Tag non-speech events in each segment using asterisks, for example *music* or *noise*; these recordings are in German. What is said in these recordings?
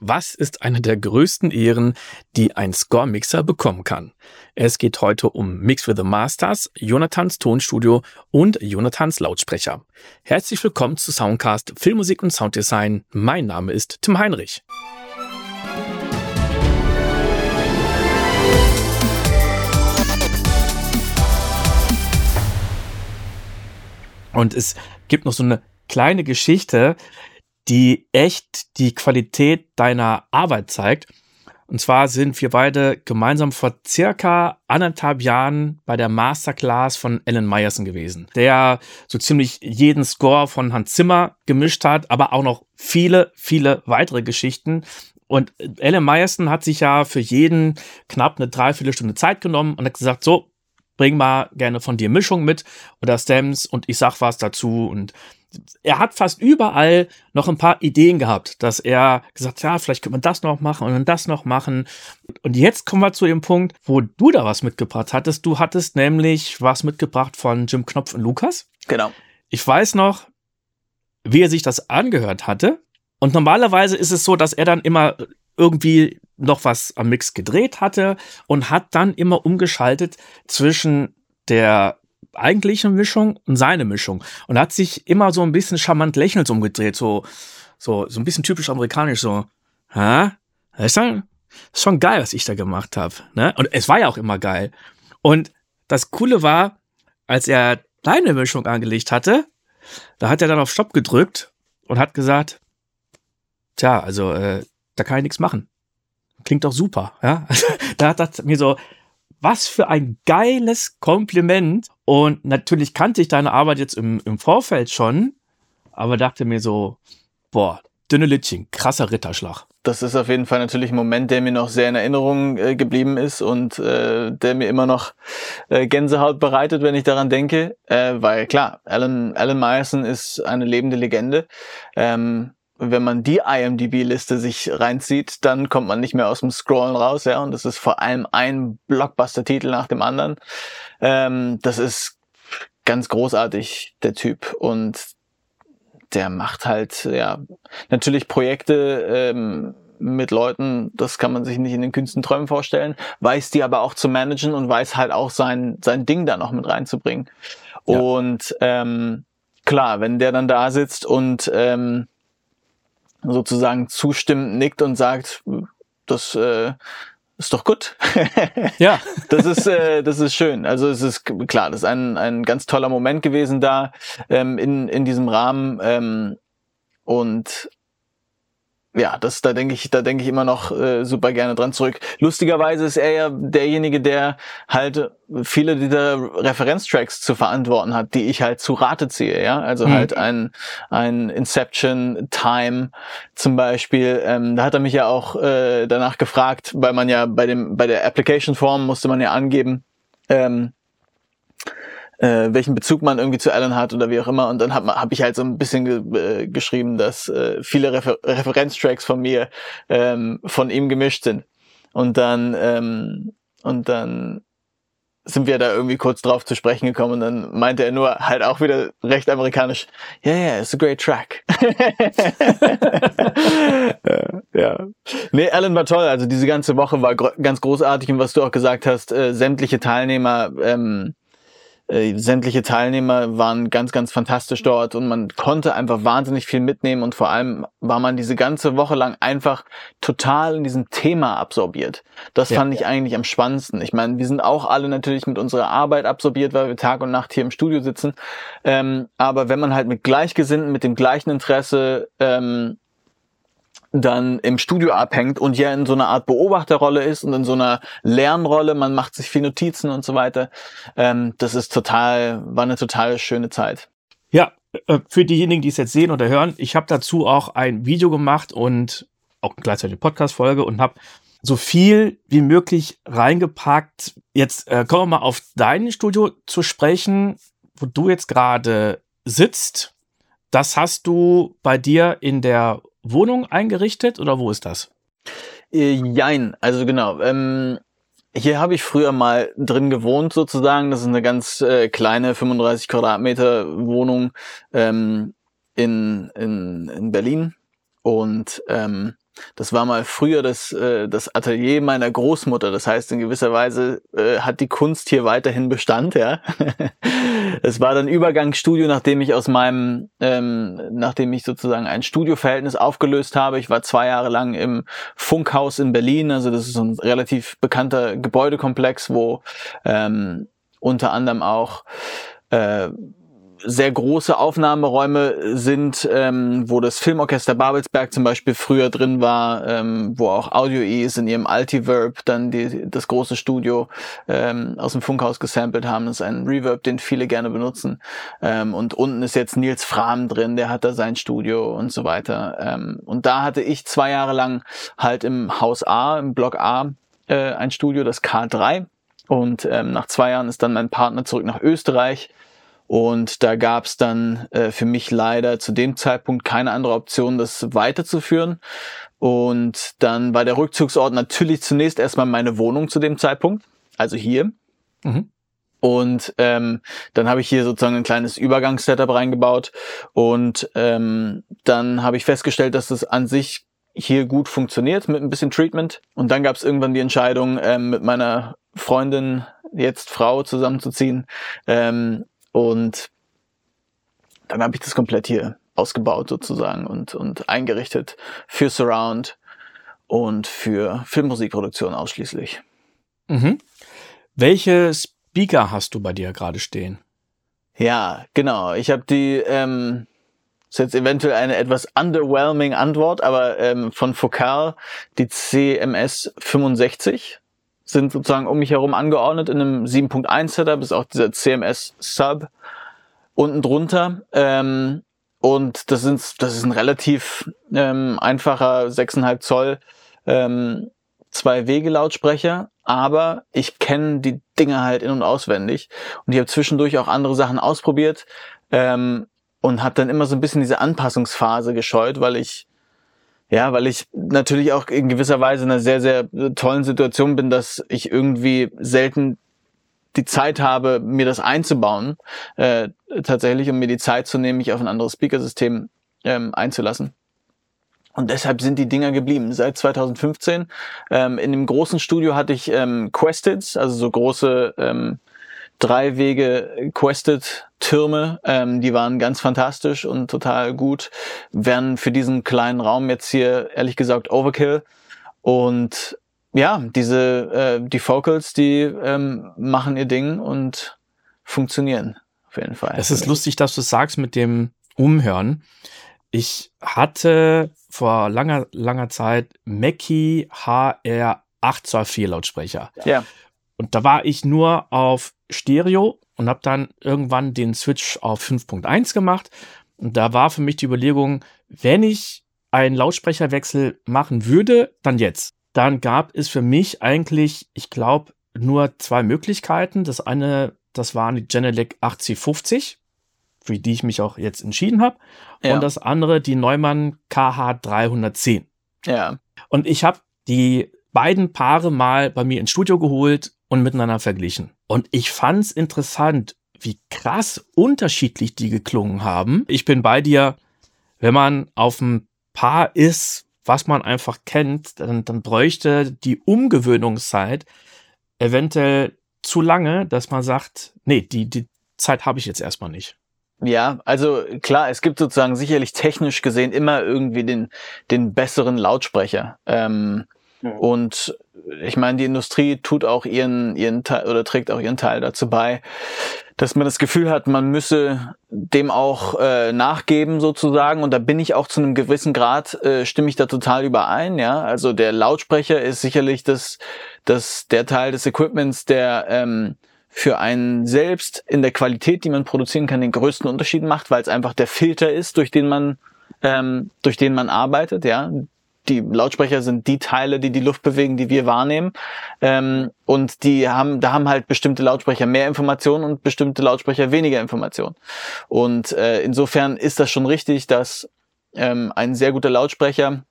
Was ist eine der größten Ehren, die ein Score-Mixer bekommen kann? Es geht heute um Mix with the Masters, Jonathans Tonstudio und Jonathans Lautsprecher. Herzlich willkommen zu Soundcast Filmmusik und Sounddesign. Mein Name ist Tim Heinrich. Und es gibt noch so eine kleine Geschichte, die echt die Qualität deiner Arbeit zeigt. Und zwar sind wir beide gemeinsam vor circa anderthalb Jahren bei der Masterclass von Alan Meyerson gewesen, der so ziemlich jeden Score von Hans Zimmer gemischt hat, aber auch noch viele, viele weitere Geschichten. Und Alan Meyerson hat sich ja für jeden knapp eine Dreiviertelstunde Zeit genommen und hat gesagt, so, bring mal gerne von dir Mischung mit oder Stems und ich sag was dazu und er hat fast überall noch ein paar Ideen gehabt, dass er gesagt, ja, vielleicht könnte man das noch machen und dann das noch machen. Und jetzt kommen wir zu dem Punkt, wo du da was mitgebracht hattest. Du hattest nämlich was mitgebracht von Jim Knopf und Lukas. Genau. Ich weiß noch, wie er sich das angehört hatte. Und normalerweise ist es so, dass er dann immer irgendwie noch was am Mix gedreht hatte und hat dann immer umgeschaltet zwischen der eigentliche Mischung und seine Mischung. Und hat sich immer so ein bisschen charmant lächelnd umgedreht, so, so, so ein bisschen typisch amerikanisch, so, hä? Das ist, dann, schon geil, was ich da gemacht habe. Ne? Und es war ja auch immer geil. Und das Coole war, als er deine Mischung angelegt hatte, da hat er dann auf Stopp gedrückt und hat gesagt, tja, also äh, da kann ich nichts machen. Klingt doch super, ja. *laughs* da hat er mir so was für ein geiles Kompliment. Und natürlich kannte ich deine Arbeit jetzt im, im Vorfeld schon, aber dachte mir so, boah, dünne Littchen, krasser Ritterschlag. Das ist auf jeden Fall natürlich ein Moment, der mir noch sehr in Erinnerung äh, geblieben ist und äh, der mir immer noch äh, Gänsehaut bereitet, wenn ich daran denke. Äh, weil klar, Alan, Alan Meyerson ist eine lebende Legende. Ähm, wenn man die IMDb-Liste sich reinzieht, dann kommt man nicht mehr aus dem Scrollen raus, ja. Und das ist vor allem ein Blockbuster-Titel nach dem anderen. Ähm, das ist ganz großartig, der Typ. Und der macht halt, ja, natürlich Projekte ähm, mit Leuten, das kann man sich nicht in den kühnsten Träumen vorstellen, weiß die aber auch zu managen und weiß halt auch sein, sein Ding da noch mit reinzubringen. Ja. Und ähm, klar, wenn der dann da sitzt und ähm, sozusagen zustimmend nickt und sagt, das äh, ist doch gut. *laughs* ja. Das ist, äh, das ist schön. Also es ist klar, das ist ein, ein ganz toller Moment gewesen da ähm, in, in diesem Rahmen. Ähm, und ja, das, da denke ich, da denke ich immer noch äh, super gerne dran zurück. Lustigerweise ist er ja derjenige, der halt viele dieser Referenztracks zu verantworten hat, die ich halt zu Rate ziehe, ja. Also mhm. halt ein, ein Inception Time zum Beispiel. Ähm, da hat er mich ja auch äh, danach gefragt, weil man ja bei dem, bei der Application Form musste man ja angeben, ähm, äh, welchen Bezug man irgendwie zu Alan hat oder wie auch immer. Und dann habe hab ich halt so ein bisschen ge äh, geschrieben, dass äh, viele Refer Referenztracks von mir ähm, von ihm gemischt sind. Und dann ähm, und dann sind wir da irgendwie kurz drauf zu sprechen gekommen und dann meinte er nur halt auch wieder recht amerikanisch, ja, yeah, yeah, it's a great track. *laughs* ja. Nee, Alan war toll. Also diese ganze Woche war ganz großartig und was du auch gesagt hast, äh, sämtliche Teilnehmer ähm, äh, sämtliche Teilnehmer waren ganz, ganz fantastisch dort und man konnte einfach wahnsinnig viel mitnehmen und vor allem war man diese ganze Woche lang einfach total in diesem Thema absorbiert. Das ja. fand ich eigentlich am spannendsten. Ich meine, wir sind auch alle natürlich mit unserer Arbeit absorbiert, weil wir Tag und Nacht hier im Studio sitzen. Ähm, aber wenn man halt mit Gleichgesinnten, mit dem gleichen Interesse ähm, dann im Studio abhängt und ja in so einer Art Beobachterrolle ist und in so einer Lernrolle, man macht sich viel Notizen und so weiter. Ähm, das ist total, war eine total schöne Zeit. Ja, äh, für diejenigen, die es jetzt sehen oder hören, ich habe dazu auch ein Video gemacht und auch gleichzeitig eine Podcast-Folge und habe so viel wie möglich reingepackt. Jetzt äh, kommen wir mal auf dein Studio zu sprechen, wo du jetzt gerade sitzt. Das hast du bei dir in der Wohnung eingerichtet oder wo ist das? Äh, jein, also genau. Ähm, hier habe ich früher mal drin gewohnt sozusagen. Das ist eine ganz äh, kleine 35 Quadratmeter Wohnung ähm, in, in, in Berlin. Und ähm, das war mal früher das, äh, das Atelier meiner Großmutter. Das heißt, in gewisser Weise äh, hat die Kunst hier weiterhin Bestand, ja. *laughs* es war dann Übergangsstudio, nachdem ich aus meinem, ähm, nachdem ich sozusagen ein Studioverhältnis aufgelöst habe. Ich war zwei Jahre lang im Funkhaus in Berlin, also das ist so ein relativ bekannter Gebäudekomplex, wo ähm, unter anderem auch äh, sehr große Aufnahmeräume sind, ähm, wo das Filmorchester Babelsberg zum Beispiel früher drin war, ähm, wo auch Audio E's in ihrem Altiverb dann die, das große Studio ähm, aus dem Funkhaus gesampelt haben. Das ist ein Reverb, den viele gerne benutzen. Ähm, und unten ist jetzt Nils Frahm drin, der hat da sein Studio und so weiter. Ähm, und da hatte ich zwei Jahre lang halt im Haus A, im Block A, äh, ein Studio, das K3. Und ähm, nach zwei Jahren ist dann mein Partner zurück nach Österreich und da gab es dann äh, für mich leider zu dem Zeitpunkt keine andere Option, das weiterzuführen. Und dann war der Rückzugsort natürlich zunächst erstmal meine Wohnung zu dem Zeitpunkt, also hier. Mhm. Und ähm, dann habe ich hier sozusagen ein kleines Übergangssetup reingebaut. Und ähm, dann habe ich festgestellt, dass das an sich hier gut funktioniert mit ein bisschen Treatment. Und dann gab es irgendwann die Entscheidung, ähm, mit meiner Freundin, jetzt Frau, zusammenzuziehen. Ähm, und dann habe ich das komplett hier ausgebaut sozusagen und, und eingerichtet für Surround und für Filmmusikproduktion ausschließlich. Mhm. Welche Speaker hast du bei dir gerade stehen? Ja, genau. Ich habe die, ähm, ist jetzt eventuell eine etwas underwhelming Antwort, aber ähm, von Focal die CMS 65 sind sozusagen um mich herum angeordnet in einem 7.1 Setup, ist auch dieser CMS Sub unten drunter. Ähm, und das, sind, das ist ein relativ ähm, einfacher 6,5 Zoll ähm, zwei Wege Lautsprecher, aber ich kenne die Dinge halt in und auswendig und ich habe zwischendurch auch andere Sachen ausprobiert ähm, und habe dann immer so ein bisschen diese Anpassungsphase gescheut, weil ich ja, weil ich natürlich auch in gewisser Weise in einer sehr, sehr tollen Situation bin, dass ich irgendwie selten die Zeit habe, mir das einzubauen, äh, tatsächlich, um mir die Zeit zu nehmen, mich auf ein anderes Speakersystem ähm, einzulassen. Und deshalb sind die Dinger geblieben. Seit 2015. Ähm, in dem großen Studio hatte ich ähm, Questeds, also so große ähm, drei Wege Quested Türme, ähm, die waren ganz fantastisch und total gut. Wären für diesen kleinen Raum jetzt hier ehrlich gesagt Overkill. Und ja, diese äh, die Focals, die ähm, machen ihr Ding und funktionieren auf jeden Fall. Es ist lustig, dass du sagst mit dem Umhören. Ich hatte vor langer langer Zeit Mackie HR 824 Lautsprecher. Ja. Und da war ich nur auf Stereo und habe dann irgendwann den Switch auf 5.1 gemacht. Und da war für mich die Überlegung, wenn ich einen Lautsprecherwechsel machen würde, dann jetzt. Dann gab es für mich eigentlich, ich glaube, nur zwei Möglichkeiten. Das eine, das waren die Genelec 8050, für die ich mich auch jetzt entschieden habe. Ja. Und das andere, die Neumann KH310. Ja. Und ich habe die beiden Paare mal bei mir ins Studio geholt und miteinander verglichen. Und ich fand's interessant, wie krass unterschiedlich die geklungen haben. Ich bin bei dir, wenn man auf ein Paar ist, was man einfach kennt, dann, dann bräuchte die Umgewöhnungszeit eventuell zu lange, dass man sagt, nee, die, die Zeit habe ich jetzt erstmal nicht. Ja, also klar, es gibt sozusagen sicherlich technisch gesehen immer irgendwie den, den besseren Lautsprecher. Ähm, Und ich meine, die Industrie tut auch ihren, ihren Teil oder trägt auch ihren Teil dazu bei, dass man das Gefühl hat, man müsse dem auch äh, nachgeben sozusagen. Und da bin ich auch zu einem gewissen Grad, äh, stimme ich da total überein. Ja, also der Lautsprecher ist sicherlich das, das der Teil des Equipments, der ähm, für einen selbst in der Qualität, die man produzieren kann, den größten Unterschied macht, weil es einfach der Filter ist, durch den man ähm, durch den man arbeitet, ja, die Lautsprecher sind die Teile, die die Luft bewegen, die wir wahrnehmen. Ähm, und die haben, da haben halt bestimmte Lautsprecher mehr Informationen und bestimmte Lautsprecher weniger Informationen. Und äh, insofern ist das schon richtig, dass ähm, ein sehr guter Lautsprecher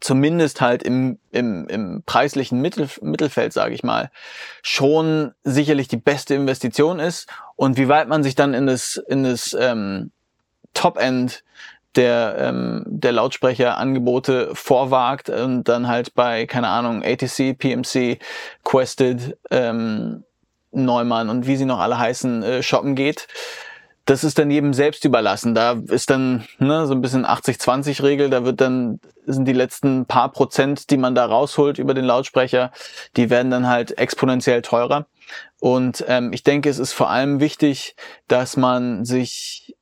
zumindest halt im, im, im preislichen Mittel, Mittelfeld, sage ich mal, schon sicherlich die beste Investition ist. Und wie weit man sich dann in das, in das ähm, Top-End der, ähm, der Lautsprecherangebote vorwagt und dann halt bei, keine Ahnung, ATC, PMC, Quested, ähm, Neumann und wie sie noch alle heißen, äh, shoppen geht. Das ist dann jedem selbst überlassen. Da ist dann ne, so ein bisschen 80-20-Regel. Da wird dann sind die letzten paar Prozent, die man da rausholt über den Lautsprecher, die werden dann halt exponentiell teurer. Und ähm, ich denke, es ist vor allem wichtig, dass man sich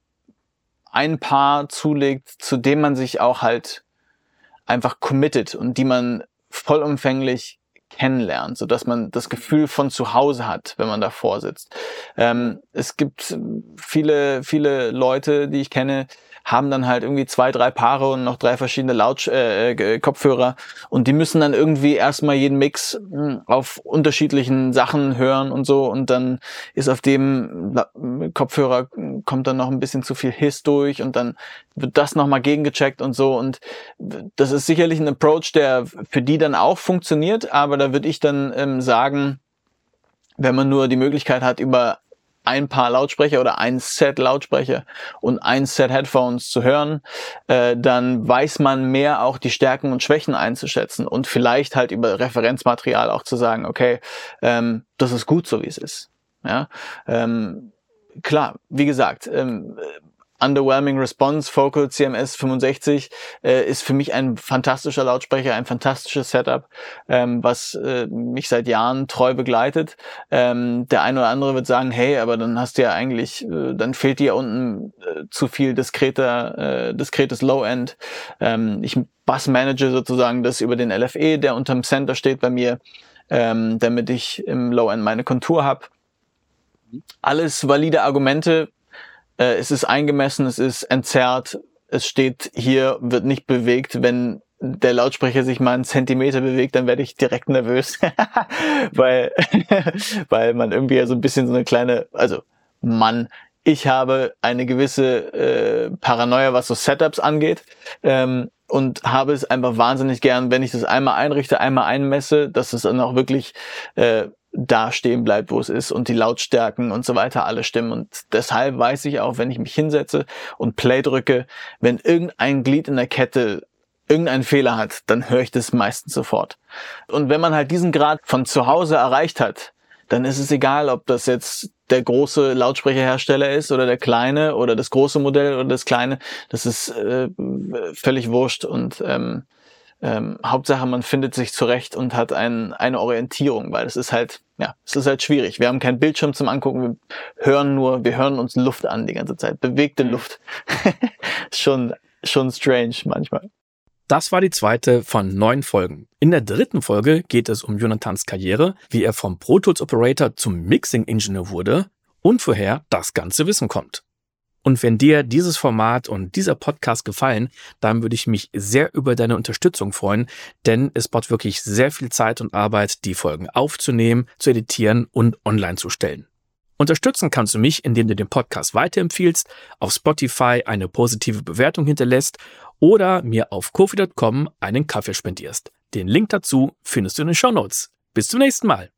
ein Paar zulegt, zu dem man sich auch halt einfach committet und die man vollumfänglich kennenlernt, so dass man das Gefühl von zu Hause hat, wenn man davor sitzt. Ähm, es gibt viele, viele Leute, die ich kenne, haben dann halt irgendwie zwei, drei Paare und noch drei verschiedene Laut äh, äh, Kopfhörer. Und die müssen dann irgendwie erstmal jeden Mix hm, auf unterschiedlichen Sachen hören und so. Und dann ist auf dem Kopfhörer kommt dann noch ein bisschen zu viel Hiss durch und dann wird das nochmal gegengecheckt und so. Und das ist sicherlich ein Approach, der für die dann auch funktioniert, aber da würde ich dann ähm, sagen, wenn man nur die Möglichkeit hat, über ein paar Lautsprecher oder ein Set Lautsprecher und ein Set Headphones zu hören, äh, dann weiß man mehr auch die Stärken und Schwächen einzuschätzen und vielleicht halt über Referenzmaterial auch zu sagen, okay, ähm, das ist gut so wie es ist. Ja, ähm, klar, wie gesagt, ähm, Underwhelming Response Focal CMS 65 äh, ist für mich ein fantastischer Lautsprecher, ein fantastisches Setup, ähm, was äh, mich seit Jahren treu begleitet. Ähm, der eine oder andere wird sagen, hey, aber dann hast du ja eigentlich, äh, dann fehlt dir unten äh, zu viel diskreter, äh, diskretes Low-End. Ähm, ich Bass manage sozusagen das über den LFE, der unterm Center steht bei mir, ähm, damit ich im Low-End meine Kontur habe. Alles valide Argumente, äh, es ist eingemessen, es ist entzerrt, es steht hier, wird nicht bewegt. Wenn der Lautsprecher sich mal einen Zentimeter bewegt, dann werde ich direkt nervös, *laughs* weil, *laughs* weil man irgendwie so ein bisschen so eine kleine, also Mann, ich habe eine gewisse äh, Paranoia, was so Setups angeht. Ähm, und habe es einfach wahnsinnig gern, wenn ich das einmal einrichte, einmal einmesse, dass es dann auch wirklich äh, da stehen bleibt, wo es ist und die Lautstärken und so weiter alle stimmen. Und deshalb weiß ich auch, wenn ich mich hinsetze und Play drücke, wenn irgendein Glied in der Kette irgendeinen Fehler hat, dann höre ich das meistens sofort. Und wenn man halt diesen Grad von zu Hause erreicht hat, dann ist es egal, ob das jetzt der große Lautsprecherhersteller ist oder der kleine oder das große Modell oder das kleine. Das ist äh, völlig wurscht und ähm, ähm, Hauptsache, man findet sich zurecht und hat ein, eine Orientierung, weil es ist halt, ja, es ist halt schwierig. Wir haben keinen Bildschirm zum Angucken, wir hören nur, wir hören uns Luft an die ganze Zeit, bewegte mhm. Luft. *laughs* schon, schon strange manchmal. Das war die zweite von neun Folgen. In der dritten Folge geht es um Jonathans Karriere, wie er vom Pro Tools Operator zum Mixing Engineer wurde und woher das ganze Wissen kommt. Und wenn dir dieses Format und dieser Podcast gefallen, dann würde ich mich sehr über deine Unterstützung freuen, denn es braucht wirklich sehr viel Zeit und Arbeit, die Folgen aufzunehmen, zu editieren und online zu stellen. Unterstützen kannst du mich, indem du den Podcast weiterempfiehlst, auf Spotify eine positive Bewertung hinterlässt oder mir auf kofi.com einen Kaffee spendierst. Den Link dazu findest du in den Show Notes. Bis zum nächsten Mal.